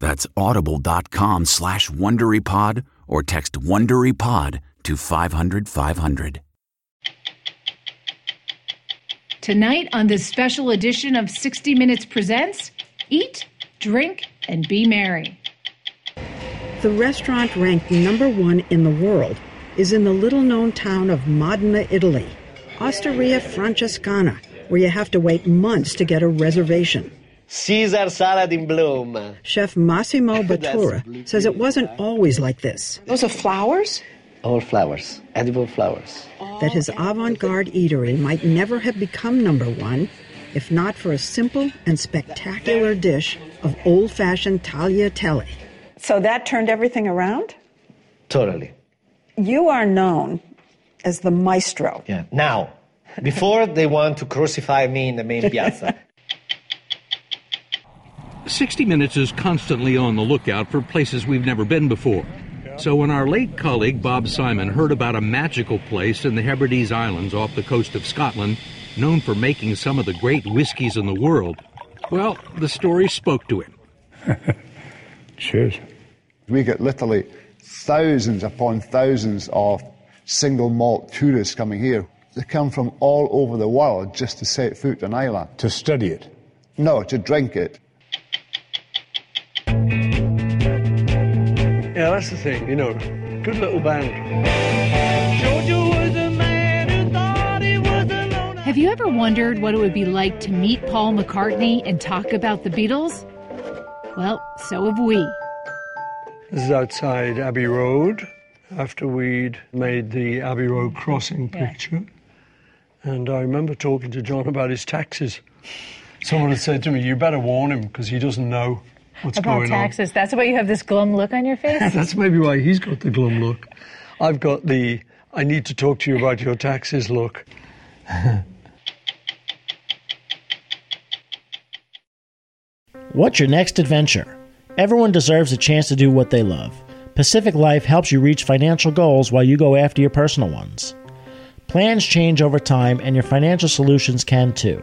That's audible.com slash WonderyPod or text WonderyPod to 500 500. Tonight on this special edition of 60 Minutes Presents, Eat, Drink, and Be Merry. The restaurant ranked number one in the world is in the little known town of Modena, Italy, Osteria Francescana, where you have to wait months to get a reservation. Caesar salad in bloom. Chef Massimo Bottura says it wasn't always like this. Those are flowers? All flowers, edible flowers. That his oh, avant garde eatery might never have become number one if not for a simple and spectacular dish of old fashioned tagliatelle. So that turned everything around? Totally. You are known as the maestro. Yeah. Now, before they want to crucify me in the main piazza. 60 Minutes is constantly on the lookout for places we've never been before. So when our late colleague Bob Simon heard about a magical place in the Hebrides Islands off the coast of Scotland, known for making some of the great whiskies in the world, well, the story spoke to him. Cheers. We get literally thousands upon thousands of single malt tourists coming here. They come from all over the world just to set foot on Islay. To study it? No, to drink it. Yeah, that's the thing, you know. Good little band. Have you ever wondered what it would be like to meet Paul McCartney and talk about the Beatles? Well, so have we. This is outside Abbey Road after we'd made the Abbey Road crossing picture. And I remember talking to John about his taxes. Someone had said to me, You better warn him because he doesn't know what's About going taxes. That's why you have this glum look on your face? That's maybe why he's got the glum look. I've got the I need to talk to you about your taxes look. What's your next adventure? Everyone deserves a chance to do what they love. Pacific Life helps you reach financial goals while you go after your personal ones. Plans change over time, and your financial solutions can too.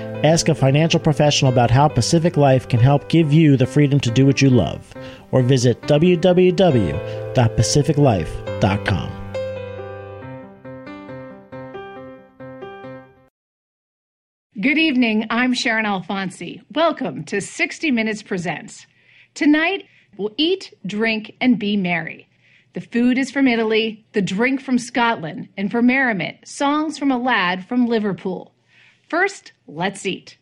Ask a financial professional about how Pacific Life can help give you the freedom to do what you love, or visit www.pacificlife.com. Good evening. I'm Sharyn Alfonsi. Welcome to 60 Minutes Presents. Tonight, We'll eat, drink, and be merry. The food is from Italy, the drink from Scotland, and for merriment, songs from a lad from Liverpool. First, let's eat.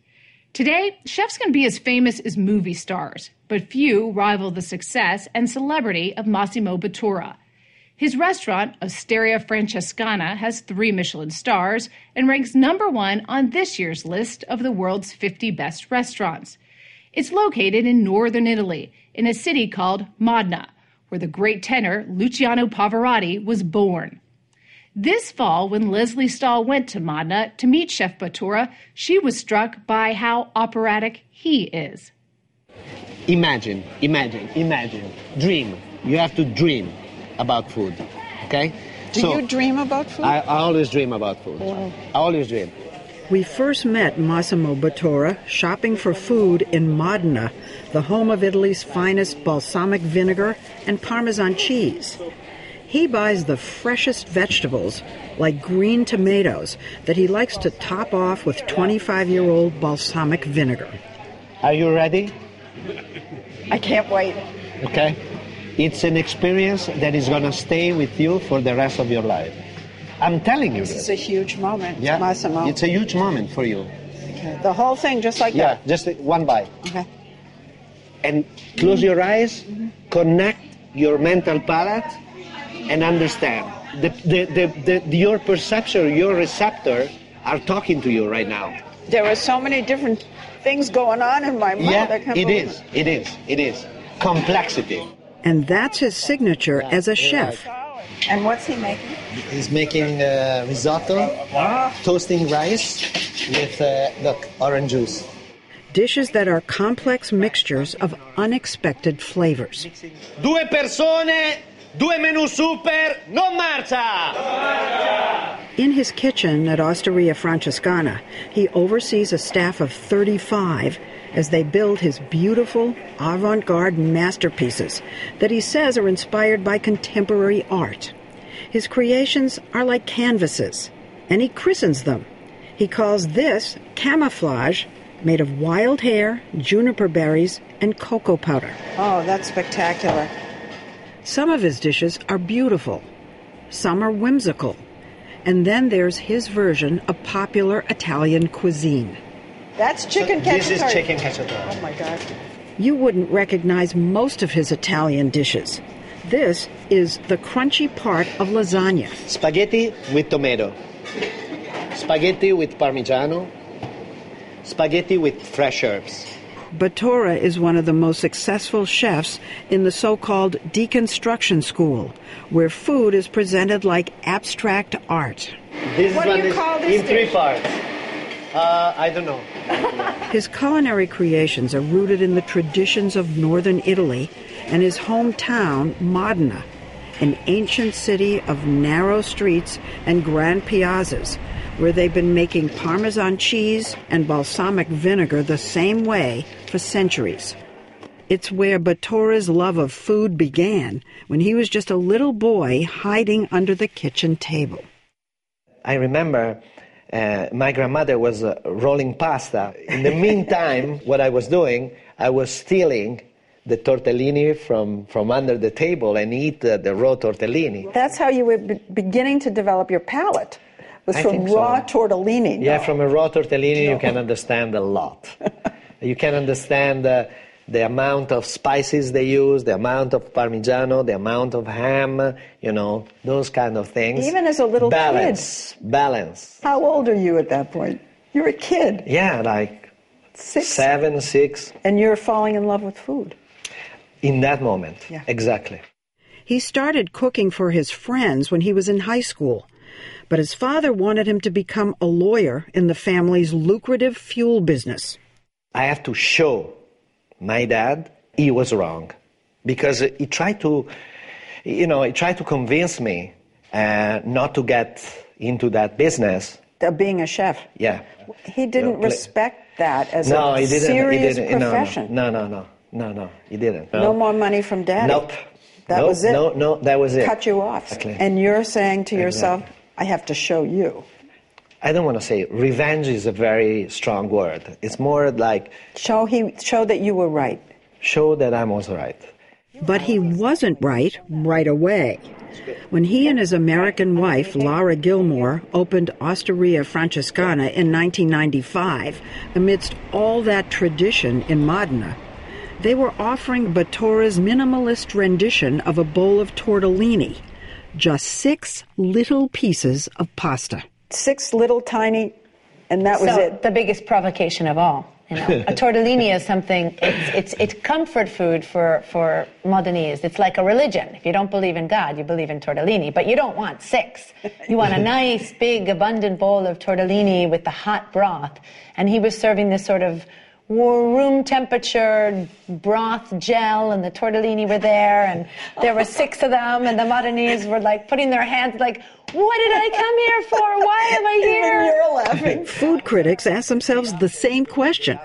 Today, chefs can be as famous as movie stars, but few rival the success and celebrity of Massimo Bottura. His restaurant, Osteria Francescana, has three Michelin stars and ranks number one on this year's list of the world's 50 best restaurants. It's located in northern Italy, in a city called Modena, where the great tenor Luciano Pavarotti was born. This fall, when Lesley Stahl went to Modena to meet Chef Bottura, she was struck by how operatic he is. Imagine, imagine, imagine. Dream. You have to dream about food. Okay? Do so, you dream about food? I, I always dream about food. Wow. I always dream. We first met Massimo Bottura shopping for food in Modena, the home of Italy's finest balsamic vinegar and Parmesan cheese. He buys the freshest vegetables, like green tomatoes, that he likes to top off with 25 year old balsamic vinegar. Are you ready? I can't wait. Okay. It's an experience that is going to stay with you for the rest of your life. I'm telling you. This is a huge moment, yeah, Massimo. It's a huge moment for you. Okay. The whole thing, just like yeah, that? Yeah, just one bite. Okay. And close your eyes, mm-hmm. connect your mental palate, and understand. The, the, the, the, your perception, your receptor are talking to you right now. There are so many different things going on in my mind. Yeah, it is. It. it is. It is. Complexity. And that's his signature as a chef. And what's he making? He's making uh, risotto, toasting rice with uh, look orange juice. Dishes that are complex mixtures of unexpected flavors. Due persone, due menù super, non marcia! In his kitchen at Osteria Francescana, he oversees a staff of 35 as they build his beautiful avant garde masterpieces that he says are inspired by contemporary art. His creations are like canvases, and he christens them. He calls this camouflage made of wild hare, juniper berries, and cocoa powder. Oh, that's spectacular. Some of his dishes are beautiful, some are whimsical, and then there's his version of popular Italian cuisine. That's chicken cacciatore. This is chicken cacciatore. Oh my God. You wouldn't recognize most of his Italian dishes. This is the crunchy part of lasagna. Spaghetti with tomato. Spaghetti with parmigiano. Spaghetti with fresh herbs. Bottura is one of the most successful chefs in the so called deconstruction school, where food is presented like abstract art. This what do you is call this in three parts. Uh, I don't know. His culinary creations are rooted in the traditions of northern Italy and his hometown, Modena, an ancient city of narrow streets and grand piazzas, where they've been making Parmesan cheese and balsamic vinegar the same way for centuries. It's where Bottura's love of food began when he was just a little boy hiding under the kitchen table. I remember uh, my grandmother was uh, rolling pasta. In the meantime, what I was doing, I was stealing the tortellini from, from under the table and eat uh, the raw tortellini. That's how you were be- beginning to develop your palate. Was I from raw so. tortellini. Yeah, from a raw tortellini, no. you can understand a lot. you can understand uh, the amount of spices they use, the amount of parmigiano, the amount of ham, you know, those kind of things. Even as a little balance, kid. Balance. How old are you at that point? You're a kid. Yeah, like six, seven, six. And you're falling in love with food. In that moment, yeah. exactly. He started cooking for his friends when he was in high school, but his father wanted him to become a lawyer in the family's lucrative fuel business. I have to show my dad, he was wrong because he tried to, you know, he tried to convince me uh, not to get into that business. Of being a chef. Yeah. He didn't You know, respect that as no, a he didn't, serious he didn't. profession. No, no, no, no, no, no, he didn't. No, more money from daddy. Nope. That Nope, was it. No, no, that was it. Cut you off. Exactly. And you're saying to yourself, Exactly. I have to show you. I don't want to say revenge is a very strong word. It's more like Show he show that you were right. show that I'm also right. But he wasn't right right away. When he and his American wife, Laura Gilmore, opened Osteria Francescana in 1995, amidst all that tradition in Modena, they were offering Bottura's minimalist rendition of a bowl of tortellini, just six little pieces of pasta. Six little tiny, and that was so, it. The biggest provocation of all. You know, a tortellini is something. It's, it's it's comfort food for for Modenese. It's like a religion. If you don't believe in God, you believe in tortellini, but you don't want six. You want a nice, big, abundant bowl of tortellini with the hot broth. And he was serving this sort of room temperature broth gel and the tortellini were there and there were six of them and the Modenese were like putting their hands like what did I come here for? Why am I here? You're laughing. Food critics ask themselves the same question.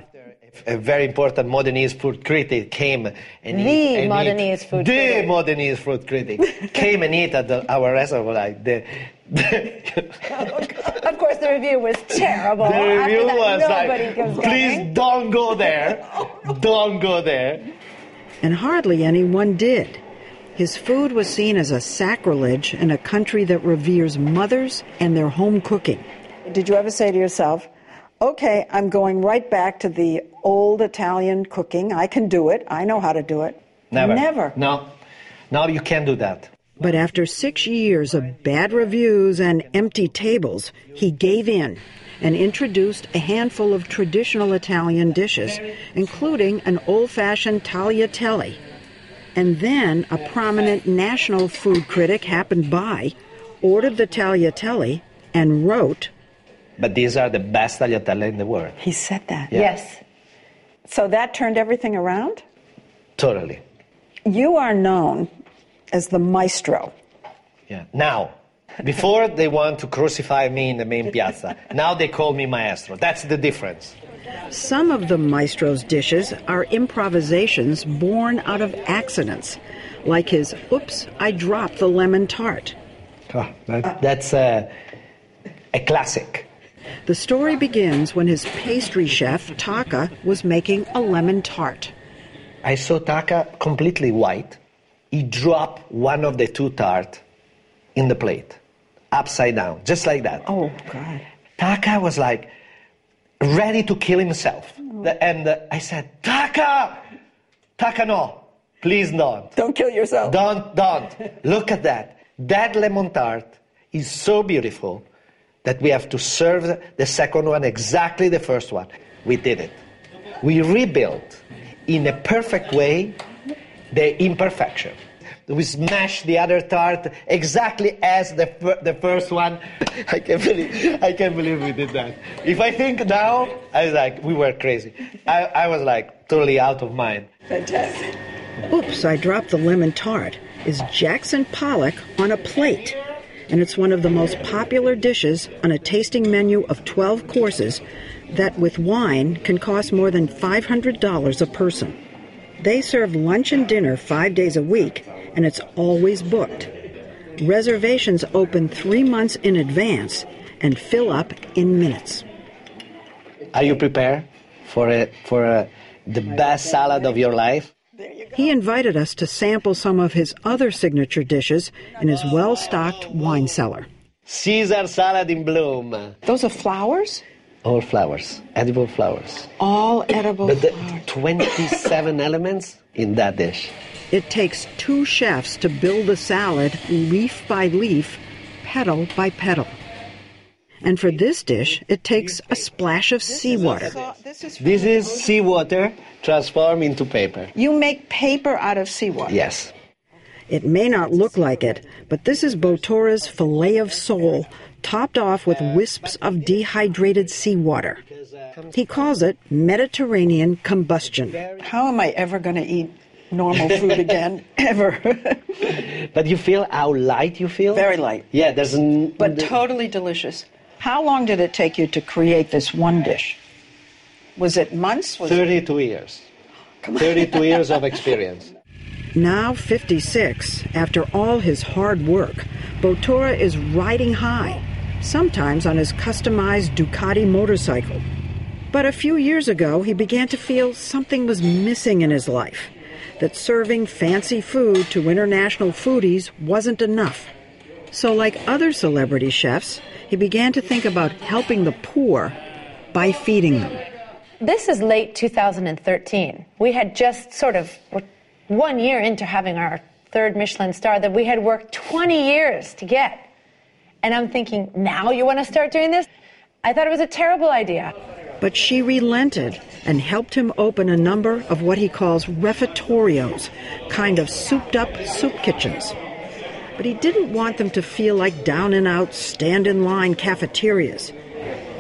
A very important Modenese food critic came and the eat, and Modenese eat, food the critic. Modenese food critic came and ate at the, our restaurant. Like the, the, Of course, the review was terrible. the After review that, was like, please going. don't go there, oh, don't go there. And hardly anyone did. His food was seen as a sacrilege in a country that reveres mothers and their home cooking. Did you ever say to yourself, okay, I'm going right back to the old Italian cooking. I can do it. I know how to do it. Never. Never. No, no, you can't do that. But after six years of bad reviews and empty tables, he gave in and introduced a handful of traditional Italian dishes, including an old fashioned tagliatelle. And then a prominent national food critic happened by, ordered the tagliatelle, and wrote, But these are the best tagliatelle in the world. He said that. Yeah. Yes. So that turned everything around? Totally. You are known as the maestro. Yeah. Now, before they want to crucify me in the main piazza, now they call me maestro. That's the difference. Some of the maestro's dishes are improvisations born out of accidents, like his Oops, I dropped the lemon tart. Oh, that, that's a, a classic. The story begins when his pastry chef, Taka, was making a lemon tart. I saw Taka completely white. He dropped one of the two tart in the plate, upside down, just like that. Oh, God. Taka was like ready to kill himself. The- And uh, I said, Taka! Taka, no. Please don't. Don't kill yourself. Don't, don't. Look at that. That lemon tart is so beautiful that we have to serve the second one exactly the first one. We did it. We rebuilt in a perfect way the imperfection. We smashed the other tart exactly as the, fir- the first one. I can't believe I can't believe we did that. If I think now, I was like, we were crazy. I, I was like totally out of mind. Fantastic. Oops, I dropped the lemon tart is Jackson Pollock on a plate. And it's one of the most popular dishes on a tasting menu of 12 courses that, with wine, can cost more than $500 a person. They serve lunch and dinner five days a week, and it's always booked. Reservations open three months in advance and fill up in minutes. Are you prepared for a, for a, the best salad of your life? He invited us to sample some of his other signature dishes in his well stocked wine cellar. Caesar salad in bloom. Those are flowers? All flowers, edible flowers. All edible But the flowers. 27 elements in that dish. It takes two chefs to build a salad leaf by leaf, petal by petal. And for this dish, it takes a splash of seawater. This This is seawater transformed into paper. You make paper out of seawater. Yes. It may not look like it, but this is Bottura's filet of sole, topped off with wisps of dehydrated seawater. He calls it Mediterranean combustion. How am I ever going to eat normal food again? ever. But you feel how light you feel? Very light. Yeah, there's n- but totally delicious. How long did it take you to create this one dish? Was it months? Was it 32 years. 32 years of experience. Now 56, after all his hard work, Bottura is riding high, sometimes on his customized Ducati motorcycle. But a few years ago, he began to feel something was missing in his life. That serving fancy food to international foodies wasn't enough. So, like other celebrity chefs, he began to think about helping the poor by feeding them. This is late 2013. We had just sort of one year into having our third Michelin star that we had worked 20 years to get. And I'm thinking, now you want to start doing this? I thought it was a terrible idea. But she relented and helped him open a number of what he calls refectorios, kind of souped up soup kitchens. But he didn't want them to feel like down and out, stand in line cafeterias.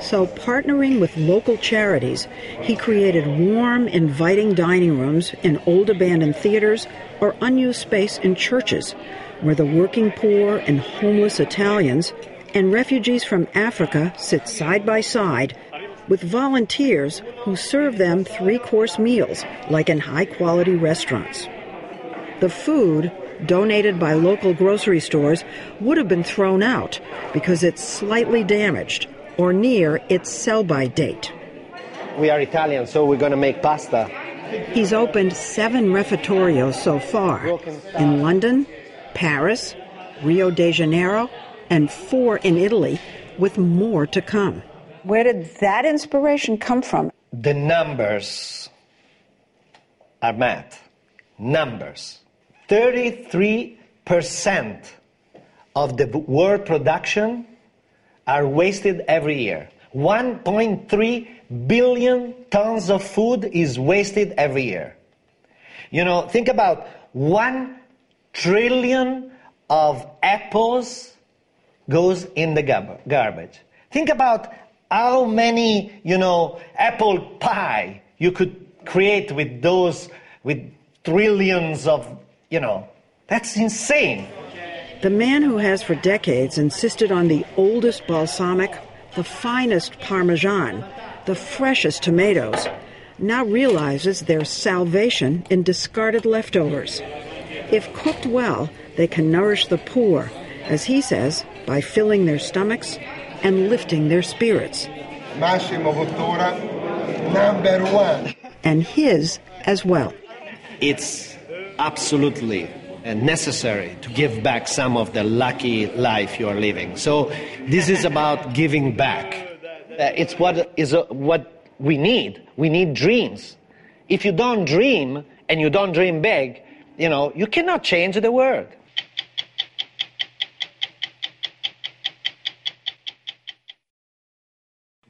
So, partnering with local charities, he created warm, inviting dining rooms in old abandoned theaters or unused space in churches, where the working poor and homeless Italians and refugees from Africa sit side by side with volunteers who serve them three course meals like in high quality restaurants. The food, donated by local grocery stores, would have been thrown out because it's slightly damaged or near its sell by date. We are Italian, so we're going to make pasta. He's opened seven refectorios so far in London, Paris, Rio de Janeiro, and four in Italy, with more to come. Where did that inspiration come from? The numbers are math. Numbers. 33% of the world production are wasted every year. 1.3 billion tons of food is wasted every year. You know, think about 1 trillion of apples goes in the garbage. Think about how many, you know, apple pie you could create with those, with trillions of, you know, that's insane. The man who has for decades insisted on the oldest balsamic, the finest parmesan, the freshest tomatoes, now realizes their salvation in discarded leftovers. If cooked well, they can nourish the poor, as he says, by filling their stomachs and lifting their spirits. Massimo Bottura, number one. And his as well. It's absolutely necessary to give back some of the lucky life you are living. So this is about giving back. Uh, it's what is uh, what we need. We need dreams. If you don't dream and you don't dream big, you know, you cannot change the world.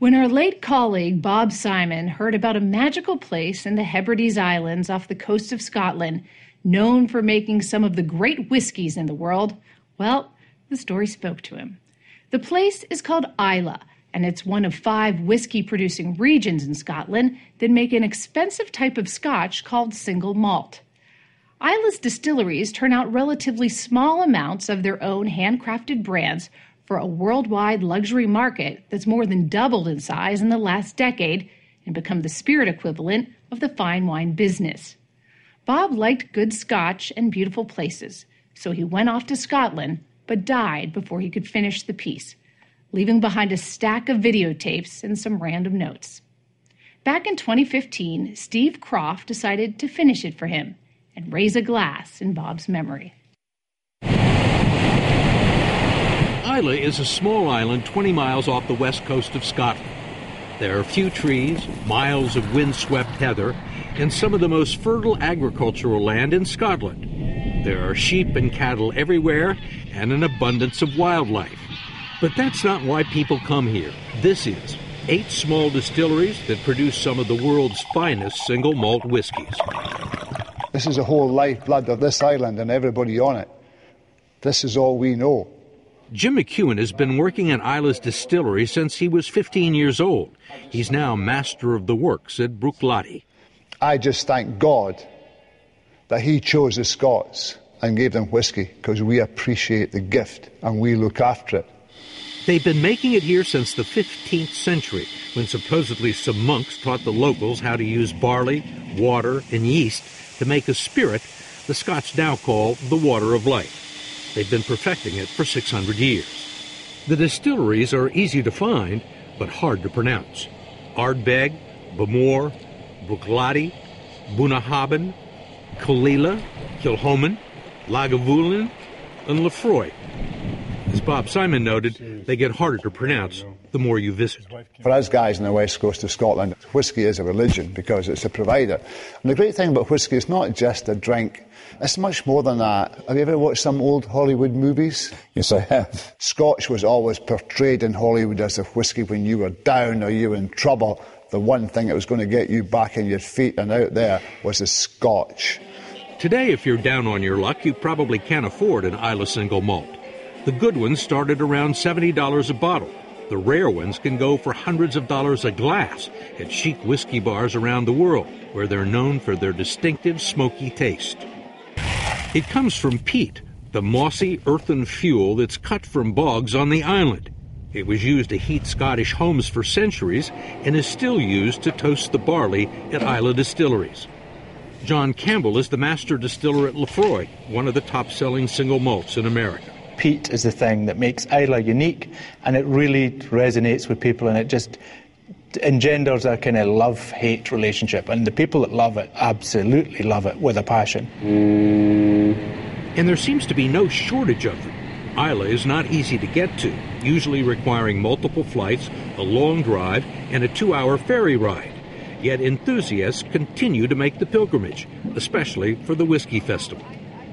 When our late colleague Bob Simon heard about a magical place in the Hebrides Islands off the coast of Scotland, known for making some of the great whiskies in the world, well, the story spoke to him. The place is called Islay, and it's one of five whiskey producing regions in Scotland that make an expensive type of scotch called single malt. Islay's distilleries turn out relatively small amounts of their own handcrafted brands for a worldwide luxury market that's more than doubled in size in the last decade and become the spirit equivalent of the fine wine business. Bob liked good scotch and beautiful places, so he went off to Scotland but died before he could finish the piece, leaving behind a stack of videotapes and some random notes. Back in 2015, Steve Kroft decided to finish it for him and raise a glass in Bob's memory. Islay is a small island 20 miles off the west coast of Scotland. There are few trees, miles of windswept heather, and some of the most fertile agricultural land in Scotland. There are sheep and cattle everywhere and an abundance of wildlife. But that's not why people come here. This is eight small distilleries that produce some of the world's finest single malt whiskies. This is the whole lifeblood of this island and everybody on it. This is all we know. Jim McEwan has been working at Islay's distillery since he was 15 years old. He's now master of the works at Bruichladdich. I just thank God that He chose the Scots and gave them whiskey because we appreciate the gift and we look after it. They've been making it here since the 15th century, when supposedly some monks taught the locals how to use barley, water, and yeast to make a spirit the Scots now call the water of life. They've been perfecting it for 600 years. The distilleries are easy to find, but hard to pronounce. Ardbeg, Bowmore, Bruichladdich, Bunnahabhain, Caol Kilchoman, Lagavulin, and Laphroaig. As Bob Simon noted, they get harder to pronounce the more you visit. For us guys on the west coast of Scotland, whisky is a religion because it's a provider. And the great thing about whisky is not just a drink, it's much more than that. Have you ever watched some old Hollywood movies? Yes, I have. Scotch was always portrayed in Hollywood as a whisky when you were down or you were in trouble. The one thing that was going to get you back on your feet and out there was a Scotch. Today, if you're down on your luck, you probably can't afford an Islay single malt. The good ones started around $70 a bottle. The rare ones can go for hundreds of dollars a glass at chic whiskey bars around the world, where they're known for their distinctive smoky taste. It comes from peat, the mossy earthen fuel that's cut from bogs on the island. It was used to heat Scottish homes for centuries and is still used to toast the barley at Islay distilleries. John Campbell is the master distiller at Laphroaig, one of the top selling single malts in America. Peat is the thing that makes Islay unique and it really resonates with people and it just engenders a kind of love hate relationship. And the people that love it absolutely love it with a passion. Mm. And there seems to be no shortage of them. Islay is not easy to get to, usually requiring multiple flights, a long drive, and a two hour ferry ride. Yet enthusiasts continue to make the pilgrimage, especially for the Whiskey Festival.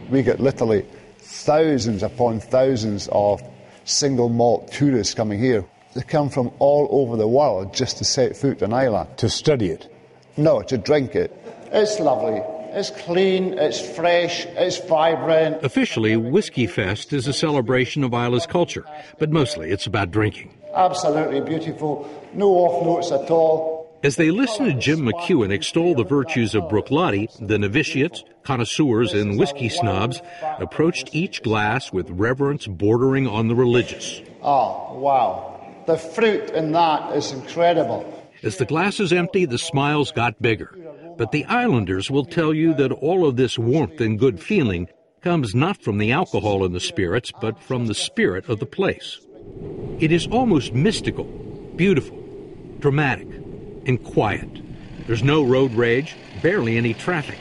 We get literally thousands upon thousands of single malt tourists coming here. They come from all over the world just to set foot on Islay. To study it? No, to drink it. It's lovely. It's clean, it's fresh, it's vibrant. Officially, Whiskey Fest is a celebration of Islay's culture, but mostly it's about drinking. Absolutely beautiful. No off notes at all. As they listen to Jim McEwan extol the virtues of Bruichladdich, the novitiates, connoisseurs, and whiskey snobs approached each glass with reverence bordering on the religious. Oh, wow. The fruit in that is incredible. As the glasses empty, the smiles got bigger. But the islanders will tell you that all of this warmth and good feeling comes not from the alcohol and the spirits, but from the spirit of the place. It is almost mystical, beautiful, dramatic, and quiet. There's no road rage, barely any traffic.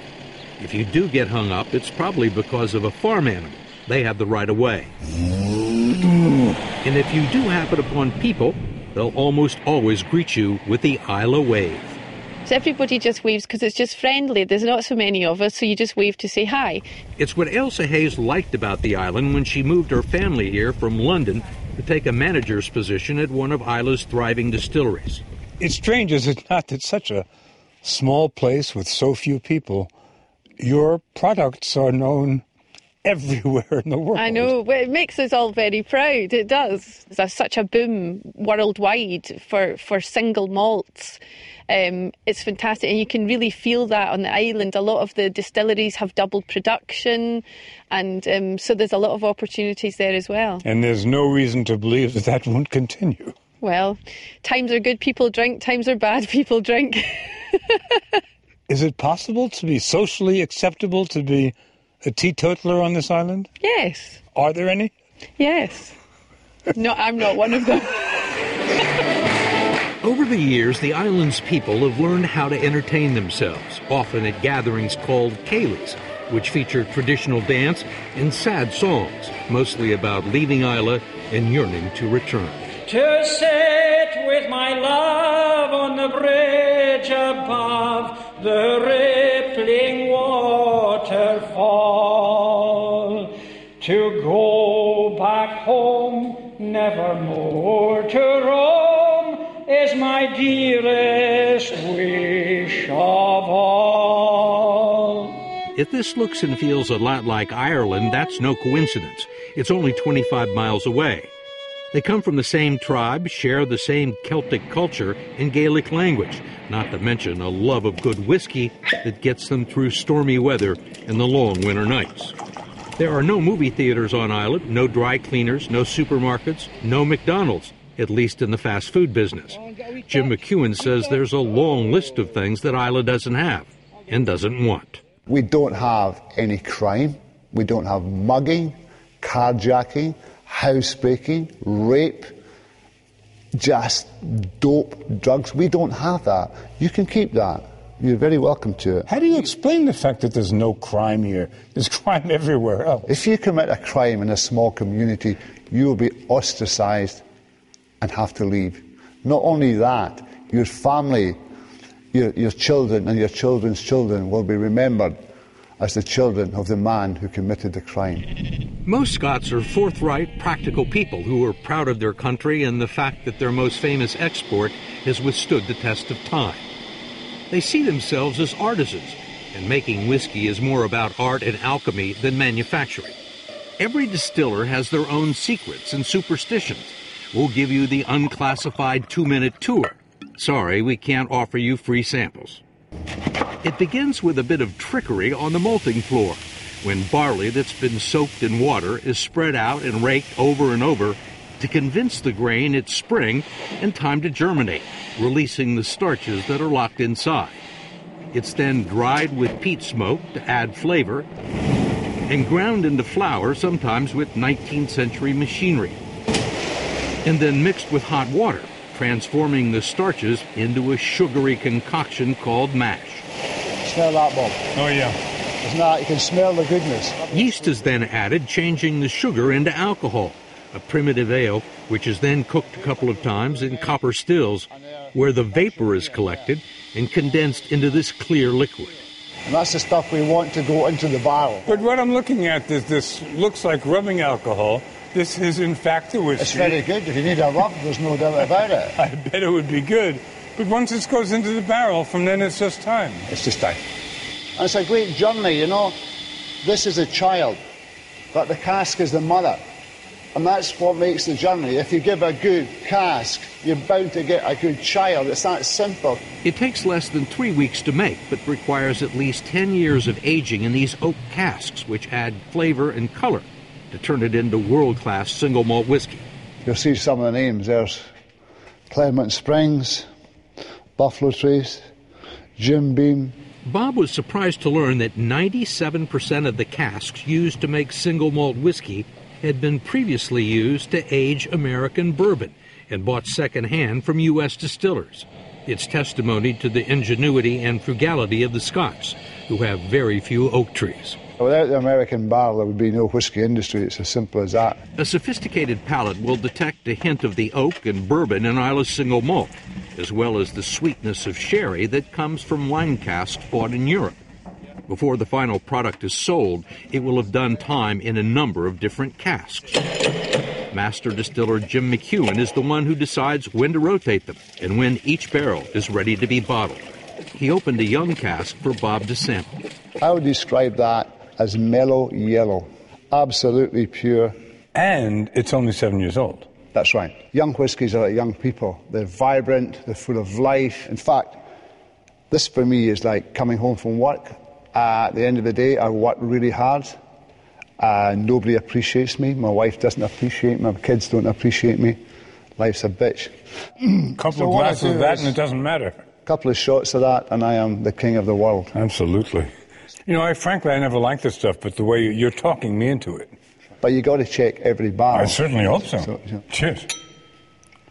If you do get hung up, it's probably because of a farm animal. They have the right of way. And if you do happen upon people, they'll almost always greet you with the Islay wave. So everybody just waves because it's just friendly. There's not so many of us, so you just wave to say hi. It's what Elsa Hayes liked about the island when she moved her family here from London to take a manager's position at one of Islay's thriving distilleries. It's strange, is it not, that such a small place with so few people, your products are known everywhere in the world. I know. Well, it makes us all very proud. It does. There's such a boom worldwide for, for single malts. Um, it's fantastic, and you can really feel that on the island. A lot of the distilleries have doubled production, and um, so there's a lot of opportunities there as well. And there's no reason to believe that that won't continue. Well, times are good, people drink. Times are bad, people drink. Is it possible to be socially acceptable to be a teetotaler on this island? Yes. Are there any? Yes. no, I'm not one of them. Over the years, the island's people have learned how to entertain themselves, often at gatherings called ceilidhs, which feature traditional dance and sad songs, mostly about leaving Islay and yearning to return. To sit with my love on the bridge above the rippling waterfall, to go back home, never more to roam, is my dearest wish of all. If this looks and feels a lot like Ireland, that's no coincidence. It's only 25 miles away. They come from the same tribe, share the same Celtic culture and Gaelic language, not to mention a love of good whiskey that gets them through stormy weather and the long winter nights. There are no movie theaters on Islay, no dry cleaners, no supermarkets, no McDonald's, at least in the fast food business. Jim McEwan says there's a long list of things that Islay doesn't have and doesn't want. We don't have any crime. We don't have mugging, carjacking, housebreaking, rape, just dope, drugs. We don't have that. You can keep that. You're very welcome to it. How do you explain the fact that there's no crime here? There's crime everywhere else. If you commit a crime in a small community, you will be ostracized and have to leave. Not only that, your family, your, your children, and your children's children will be remembered as the children of the man who committed the crime. Most Scots are forthright, practical people who are proud of their country and the fact that their most famous export has withstood the test of time. They see themselves as artisans, and making whiskey is more about art and alchemy than manufacturing. Every distiller has their own secrets and superstitions. We'll give you the unclassified two minute tour. Sorry, we can't offer you free samples. It begins with a bit of trickery on the malting floor, when barley that's been soaked in water is spread out and raked over and over to convince the grain it's spring and time to germinate, releasing the starches that are locked inside. It's then dried with peat smoke to add flavor and ground into flour, sometimes with 19th century machinery, and then mixed with hot water, transforming the starches into a sugary concoction called mash. Smell that, Bob. Oh, yeah. It's not, you can smell the goodness. Yeast is then added, changing the sugar into alcohol, a primitive ale, which is then cooked a couple of times in copper stills, where the vapor is collected and condensed into this clear liquid. And that's the stuff we want to go into the barrel. But what I'm looking at is this looks like rubbing alcohol. This is in fact a whiskey. It's very good. If you need a rub, there's no doubt about it. I bet it would be good. But once it goes into the barrel, from then it's just time. It's just time. And it's a great journey, you know. This is a child, but the cask is the mother. And that's what makes the journey. If you give a good cask, you're bound to get a good child. It's that simple. It takes less than three weeks to make, but requires at least 10 years of aging in these oak casks, which add flavor and color to turn it into world class single malt whiskey. You'll see some of the names. There's Clement Springs, Buffalo Trace, Jim Beam. Bob was surprised to learn that 97% of the casks used to make single malt whiskey had been previously used to age American bourbon and bought secondhand from U.S. distillers. It's testimony to the ingenuity and frugality of the Scots, who have very few oak trees. Without the American barrel, there would be no whiskey industry. It's as simple as that. A sophisticated palate will detect a hint of the oak and bourbon in Islay's single malt, as well as the sweetness of sherry that comes from wine casks bought in Europe. Before the final product is sold, it will have done time in a number of different casks. Master distiller Jim McEwan is the one who decides when to rotate them and when each barrel is ready to be bottled. He opened a young cask for Bob to sample. I would describe that as mellow yellow, absolutely pure. And it's only seven years old. That's right. Young whiskies are like young people. They're vibrant, they're full of life. In fact, this for me is like coming home from work. Uh, at the end of the day, I work really hard. Uh, nobody appreciates me. My wife doesn't appreciate me. My kids don't appreciate me. Life's a bitch. couple So of glasses of that and it doesn't matter. A couple of shots of that, and I am the king of the world. Absolutely. You know, I frankly I never liked this stuff, but the way you're talking me into it. But you got to check every barrel. I certainly hope so. Cheers.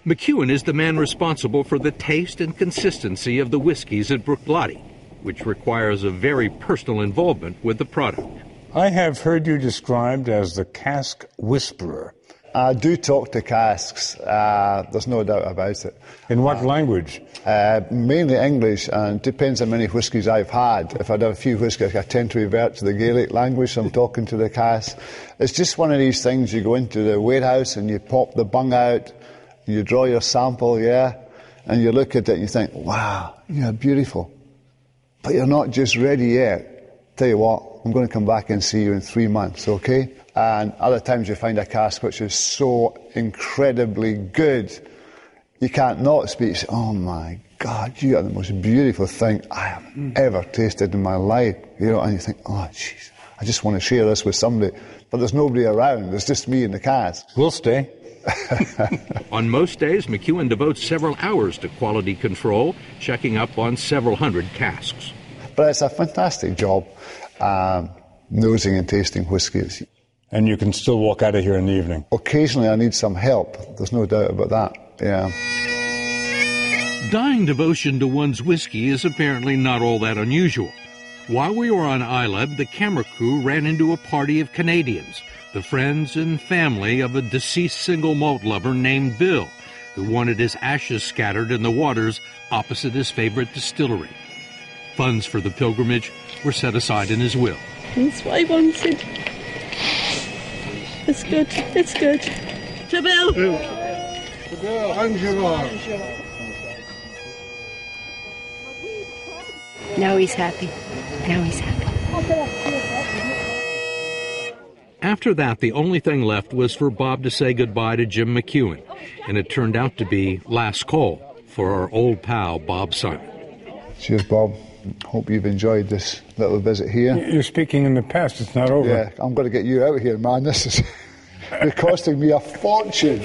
McEwan is the man responsible for the taste and consistency of the whiskeys at Bruichladdich, which requires a very personal involvement with the product. I have heard you described as the cask whisperer. I do talk to casks. Uh, there's no doubt about it. In what language? Uh, mainly English, and it depends how many whiskies I've had. If I'd have a few whiskies, I tend to revert to the Gaelic language. So I'm talking to the cask. It's just one of these things. You go into the warehouse and you pop the bung out, you draw your sample, yeah, and you look at it and you think, "Wow, you're beautiful," but you're not just ready yet. Tell you what, I'm going to come back and see you in three months, okay? And other times you find a cask which is so incredibly good, you can't not speak. Say, oh my God, you are the most beautiful thing I have ever tasted in my life. You know, and you think, oh jeez, I just want to share this with somebody. But there's nobody around. There's just me and the cask. We'll stay. On most days, McEwan devotes several hours to quality control, checking up on several hundred casks. But it's a fantastic job um, nosing and tasting whiskies. And you can still walk out of here in the evening. Occasionally I need some help. There's no doubt about that. Yeah. Dying devotion to one's whiskey is apparently not all that unusual. While we were on Islay, the camera crew ran into a party of Canadians, the friends and family of a deceased single malt lover named Bill, who wanted his ashes scattered in the waters opposite his favorite distillery. Funds for the pilgrimage were set aside in his will. That's what I wanted. It's good. It's good. To Bill. Bill, Angela. Now he's happy. Now he's happy. After that, the only thing left was for Bob to say goodbye to Jim McEwan, and it turned out to be last call for our old pal, Bob Simon. Cheers, Bob. Hope you've enjoyed this little visit here. You're speaking in the past, it's not over. Yeah, I'm going to get you out of here, man. This is it's costing me a fortune.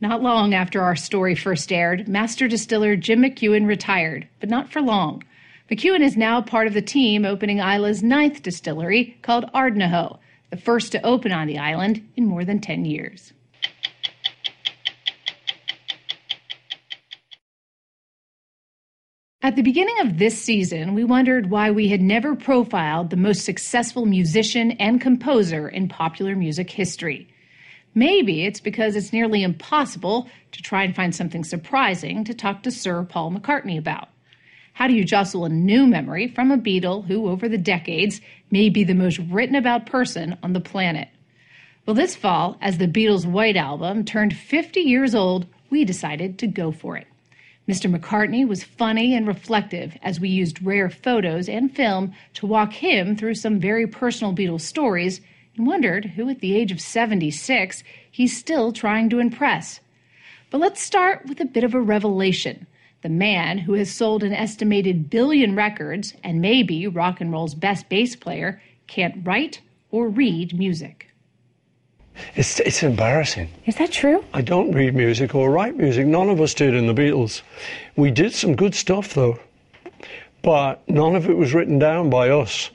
Not long after our story first aired, master distiller Jim McEwan retired, but not for long. McEwan is now part of the team opening Islay's ninth distillery called Ardnahoe, the first to open on the island in more than 10 years. At the beginning of this season, we wondered why we had never profiled the most successful musician and composer in popular music history. Maybe it's because it's nearly impossible to try and find something surprising to talk to Sir Paul McCartney about. How do you jostle a new memory from a Beatle who, over the decades, may be the most written about person on the planet? Well, this fall, as the Beatles' White Album turned 50 years old, we decided to go for it. Mr. McCartney was funny and reflective as we used rare photos and film to walk him through some very personal Beatles stories and wondered who, at the age of 76, he's still trying to impress. But let's start with a bit of a revelation. The man who has sold an estimated billion records and may be rock and roll's best bass player can't write or read music. It's, it's embarrassing. Is that true? I don't read music or write music. None of us did in the Beatles. We did some good stuff, though, but none of it was written down by us.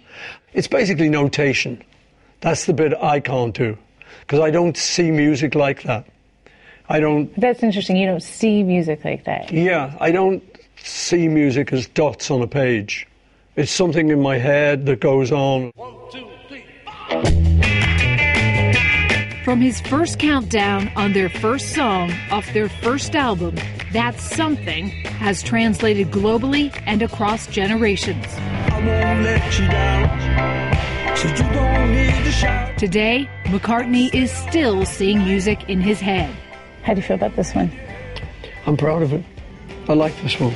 It's basically notation. That's the bit I can't do because I don't see music like that. I don't. That's interesting. You don't see music like that. Yeah, I don't see music as dots on a page. It's something in my head that goes on. From his first countdown on their first song off their first album, That Something has translated globally and across generations. Today, McCartney is still seeing music in his head. How do you feel about this one? I'm proud of it. I like this one.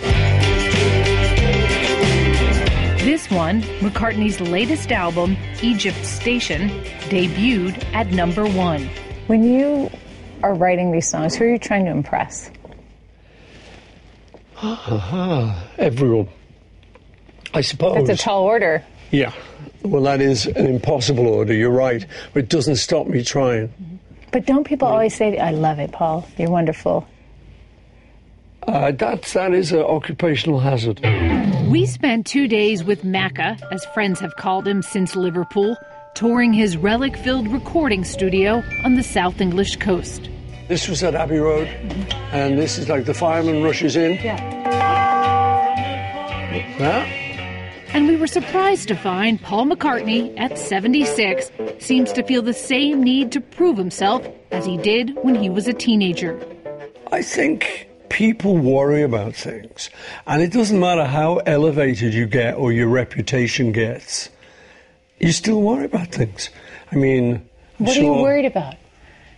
This one, McCartney's latest album, Egypt Station, debuted at number one. When you are writing these songs, who are you trying to impress? Everyone. I suppose. That's a tall order. Yeah. Well, that is an impossible order, you're right. But it doesn't stop me trying. But don't people always say, I love it, Paul. You're wonderful. Uh, that, that is an occupational hazard. We spent two days with Macca, as friends have called him since Liverpool, touring his relic filled recording studio on the South English coast. This was at Abbey Road, and this is like the fireman rushes in. Yeah. Yeah. And we were surprised to find Paul McCartney, at 76, seems to feel the same need to prove himself as he did when he was a teenager. I think people worry about things, and it doesn't matter how elevated you get or your reputation gets, you still worry about things. I mean, I'm What sure, are you worried about?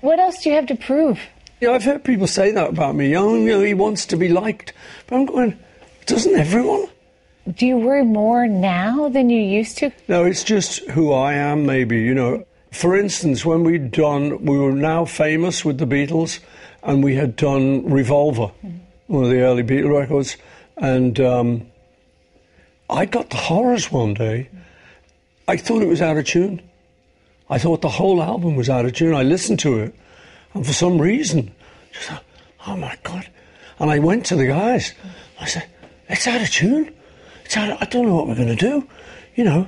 What else do you have to prove? You know, I've heard people say that about me. Oh, you know, he wants to be liked, but I'm going, doesn't everyone? Do you worry more now than you used to? No, it's just who I am, maybe, you know. For instance, when we'd done, we were now famous with the Beatles, and we had done Revolver, one of the early Beatle records, and um, I got the horrors one day. I thought it was out of tune. I thought the whole album was out of tune. I listened to it, and for some reason, just thought, oh my God. And I went to the guys. I said, it's out of tune. It's out of, I don't know what we're going to do, you know.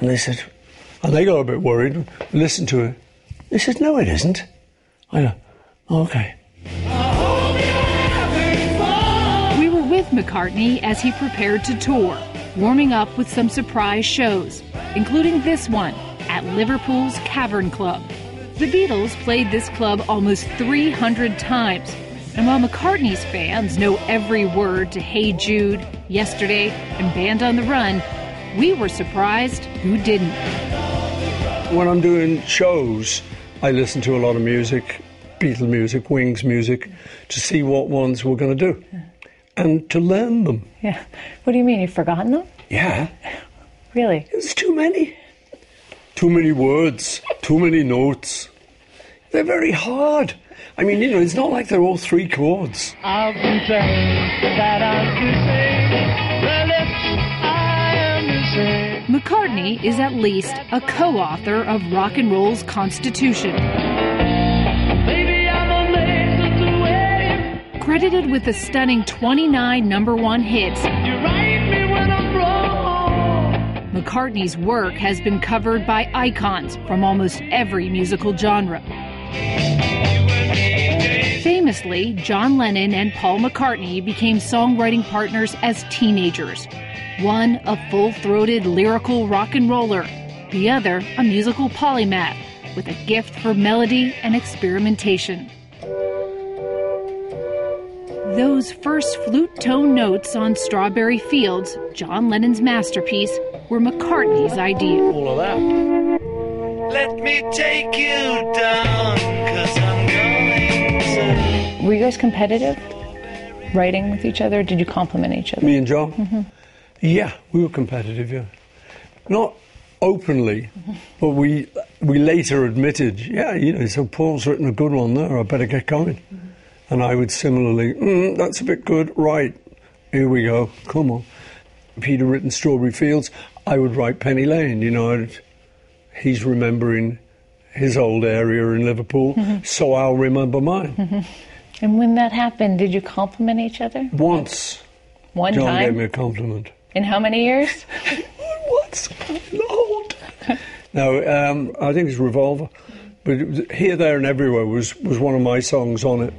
And they said, and they got a bit worried, listened to it. They said, no, it isn't. I go, were with McCartney as he prepared to tour, warming up with some surprise shows, including this one at Liverpool's Cavern Club. The Beatles played this club almost 300 times, and while McCartney's fans know every word to Hey Jude, Yesterday, and Band on the Run, we were surprised who didn't. When I'm doing shows, I listen to a lot of music, Beatle music, Wings music, to see what ones we're going to do and to learn them. Yeah. What do you mean? You've forgotten them? Yeah. Really? There's too many. Too many words, too many notes. They're very hard. I mean, you know, it's not like they're all three chords. I've been told that I'm kissing the lips I am missing. McCartney is at least a co author of rock and roll's Constitution. Credited with a stunning 29 number one hits, you write me when I'm. McCartney's work has been covered by icons from almost every musical genre. Famously, John Lennon and Paul McCartney became songwriting partners as teenagers. One a full throated lyrical rock and roller, the other a musical polymath with a gift for melody and experimentation. Those first flute tone notes on Strawberry Fields, John Lennon's masterpiece, were McCartney's idea. All of that. Let me take you down, cause I'm going to. Were you guys competitive? Writing with each other? Did you compliment each other? Me and John? hmm Yeah, we were competitive, yeah. Not openly, but we we later admitted, yeah, you know, so Paul's written a good one there, I better get going. And I would similarly, mm, that's a bit good, right, here we go, come on. If he'd have written Strawberry Fields, I would write Penny Lane, you know, I'd, he's remembering his old area in Liverpool, so I'll remember mine. Mhm. And when that happened, did you compliment each other? Once, One John time? gave me a compliment. In how many years? What's Lord? No, um, I think it's Revolver. But it was, Here, There and Everywhere was, was one of my songs on it.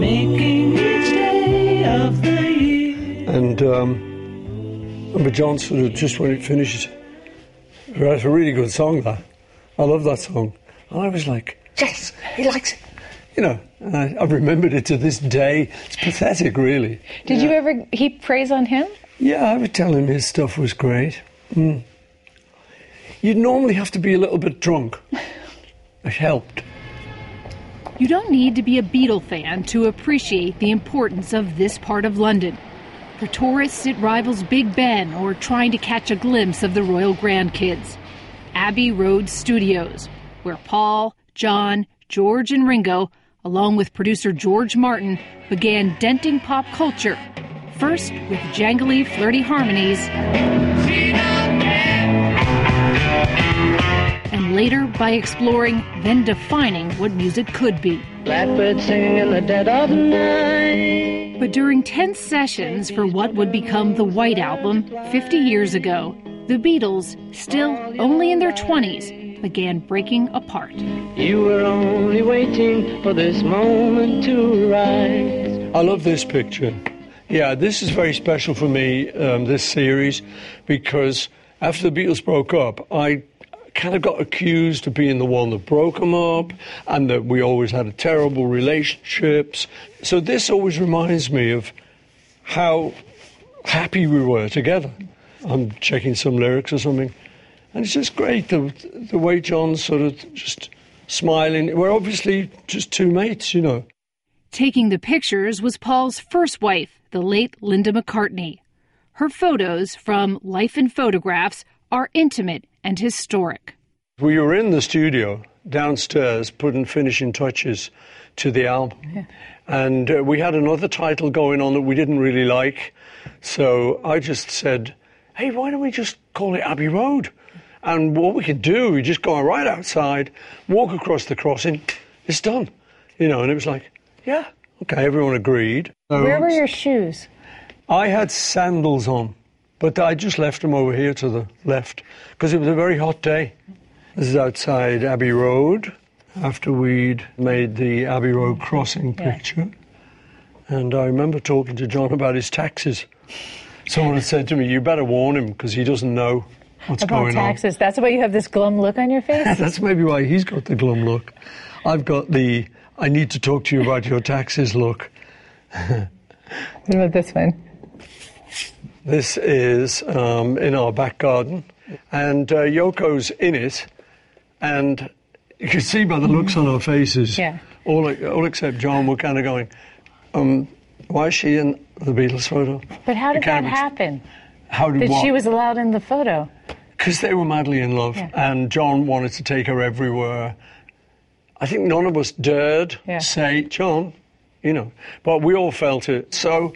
Making each day of the year. And um, but John sort of, just when it finished, that's a really good song, that. I love that song. And I was like, yes, he likes it. You know, and I, I've remembered it to this day. It's pathetic, really. Did you ever heap praise on him? Yeah, I would tell him his stuff was great. Mm. You'd normally have to be a little bit drunk. It helped. You don't need to be a Beatle fan to appreciate the importance of this part of London. For tourists, it rivals Big Ben or trying to catch a glimpse of the royal grandkids. Abbey Road Studios, where Paul, John, George, and Ringo, along with producer George Martin, began denting pop culture. First with jangly, flirty harmonies, and later by exploring, then defining what music could be. Blackbird singing in the dead of night. But during tense sessions for what would become the White Album 50 years ago, the Beatles, still only in their 20s, began breaking apart. You were only waiting for this moment to rise. I love this picture. Yeah, this is very special for me, um, this series, because after the Beatles broke up, I kind of got accused of being the one that broke them up and that we always had terrible relationships. So this always reminds me of how happy we were together. I'm checking some lyrics or something. And it's just great, the, the way John's sort of just smiling. We're obviously just two mates, you know. Taking the pictures was Paul's first wife, the late Linda McCartney. Her photos from Life and Photographs are intimate and historic. We were in the studio downstairs putting finishing touches to the album. And uh, we had another title going on that we didn't really like. So I just said, hey, why don't we just call it Abbey Road? And what we could do, we just go right outside, walk across the crossing, it's done. You know, and it was like, yeah, okay, everyone agreed. So Where were your shoes? I had sandals on, but I just left them over here to the left because it was a very hot day. This is outside Abbey Road after we'd made the Abbey Road crossing Yeah. picture. And I remember talking to John about his taxes. Someone had said to me, You better warn him because he doesn't know what's About going taxes. That's why you have this glum look on your face? That's maybe why he's got the glum look. I've got the I need to talk to you about your taxes look. What about this one? This is um, in our back garden, and uh, Yoko's in it, and you can see by the looks on our faces, Yeah. all, all except John, we're kind of going, um, why is she in the Beatles photo? But how did that happen? How did That what? she was allowed in the photo. Because they were madly in love, Yeah. and John wanted to take her everywhere. I think none of us dared Yeah. say, John, you know, but we all felt it. So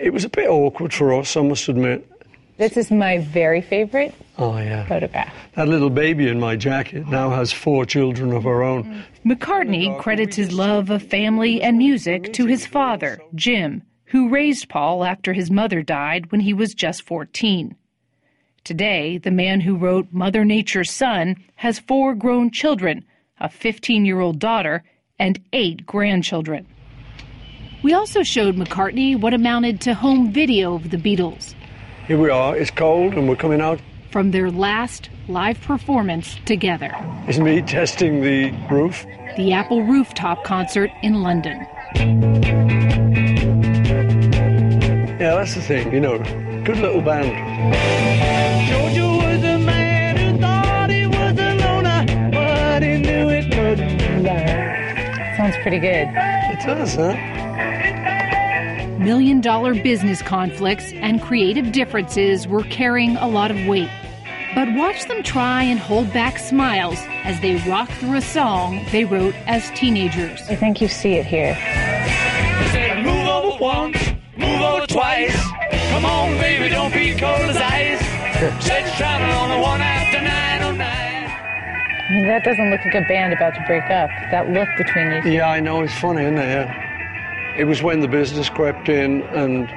it was a bit awkward for us, I must admit. This is my very favorite Oh, yeah. photograph. That little baby in my jacket now has four children of her own. McCartney credits his love of family and music to his father, Jim, who raised Paul after his mother died when he was just 14. Today, the man who wrote Mother Nature's Son has four grown children, a 15 year old daughter, and eight grandchildren. We also showed McCartney what amounted to home video of the Beatles Here we are, it's cold and we're coming out. from their last live performance together It's me testing the roof. the Apple Rooftop concert in London. Yeah, that's the thing, you know, good little band. Georgia was a man who thought he was a loner, but he knew it couldn't last. Sounds pretty good. It does, huh? Million dollar business conflicts and creative differences were carrying a lot of weight. But watch them try and hold back smiles as they rock through a song they wrote as teenagers. I think you see it here. Said, move over once, move over twice. Come on, baby, don't be cold as ice. Said, travel on the one after 909. I mean, that doesn't look like a band about to break up. That look between you. Yeah, I know, it's funny, isn't it? Yeah. It was when the business crept in and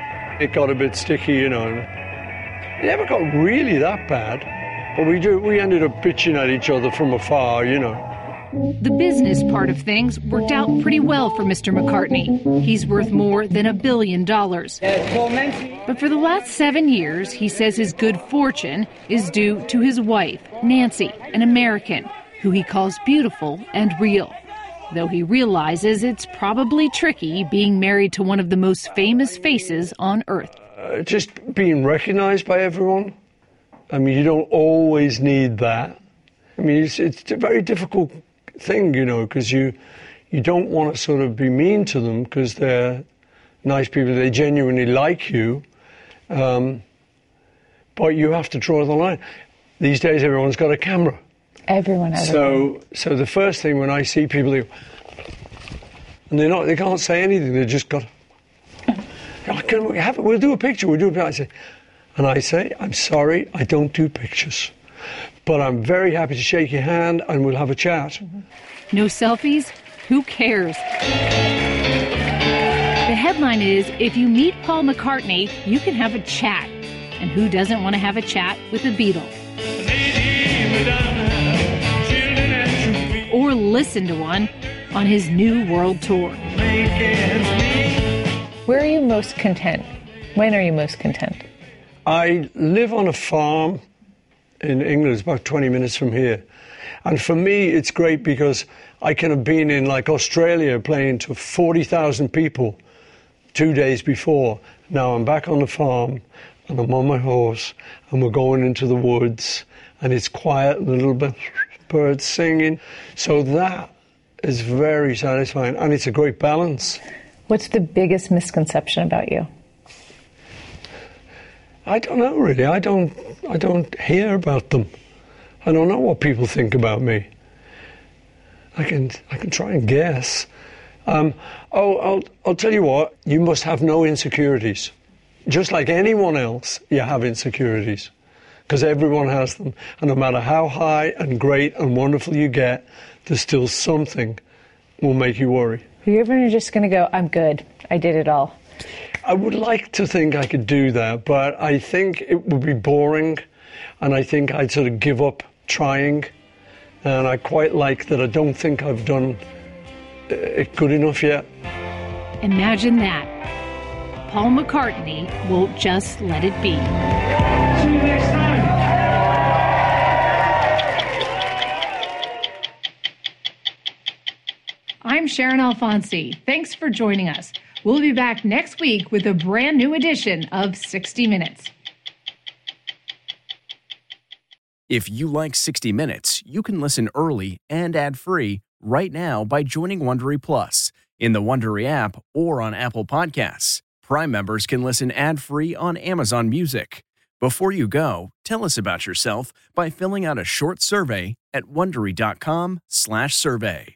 it got a bit sticky, you know. It never got really that bad, but we do, we ended up bitching at each other from afar, you know. The business part of things worked out pretty well for Mr. McCartney. He's worth more than a billion dollars. But for the last seven years, he says his good fortune is due to his wife, Nancy, an American, who he calls beautiful and real. Though he realizes it's probably tricky being married to one of the most famous faces on earth. Uh, just being recognized by everyone. I mean, you don't always need that. I mean, it's, it's a very difficult thing, you know, because you, you don't want to sort of be mean to them because they're nice people, they genuinely like you. Um, but you have to draw the line. These days, everyone's got a camera. Everyone has a So, so the first thing when I see people, they, and they're not, they can't say anything. They've just got. "Oh, Can we have? We'll do a picture. We'll do a picture. I say, and I say, I'm sorry, I don't do pictures, but I'm very happy to shake your hand and we'll have a chat. No selfies? Who cares? The headline is If you meet Paul McCartney, you can have a chat. And who doesn't want to have a chat with the Beatles? Or listen to one on his new world tour. Where are you most content? When are you most content? I live on a farm in England, it's about 20 minutes from here. And for me, it's great because I can have been in like Australia playing to 40,000 people two days before. Now I'm back on the farm and I'm on my horse and we're going into the woods and it's quiet, a little bit birds singing. So that is very satisfying and it's a great balance. What's the biggest misconception about you? I don't know really. I don't. I don't hear about them. I don't know what people think about me. I can. I can try and guess. Um, oh, I'll. I'll tell you what. You must have no insecurities. Just like anyone else, you have insecurities, because everyone has them. And no matter how high and great and wonderful you get, there's still something will make you worry. Are you ever just going to go, I'm good, I did it all? I would like to think I could do that, but I think it would be boring, and I think I'd sort of give up trying. And I quite like that I don't think I've done uh, it good enough yet. Imagine that. Paul McCartney won't just let it be. I'm Sharyn Alfonsi. Thanks for joining us. We'll be back next week with a brand new edition of 60 Minutes. If you like 60 Minutes, you can listen early and ad-free right now by joining Wondery Plus in the Wondery app or on Apple Podcasts. Prime members can listen ad-free on Amazon Music. Before you go, tell us about yourself by filling out a short survey at wondery.com/survey.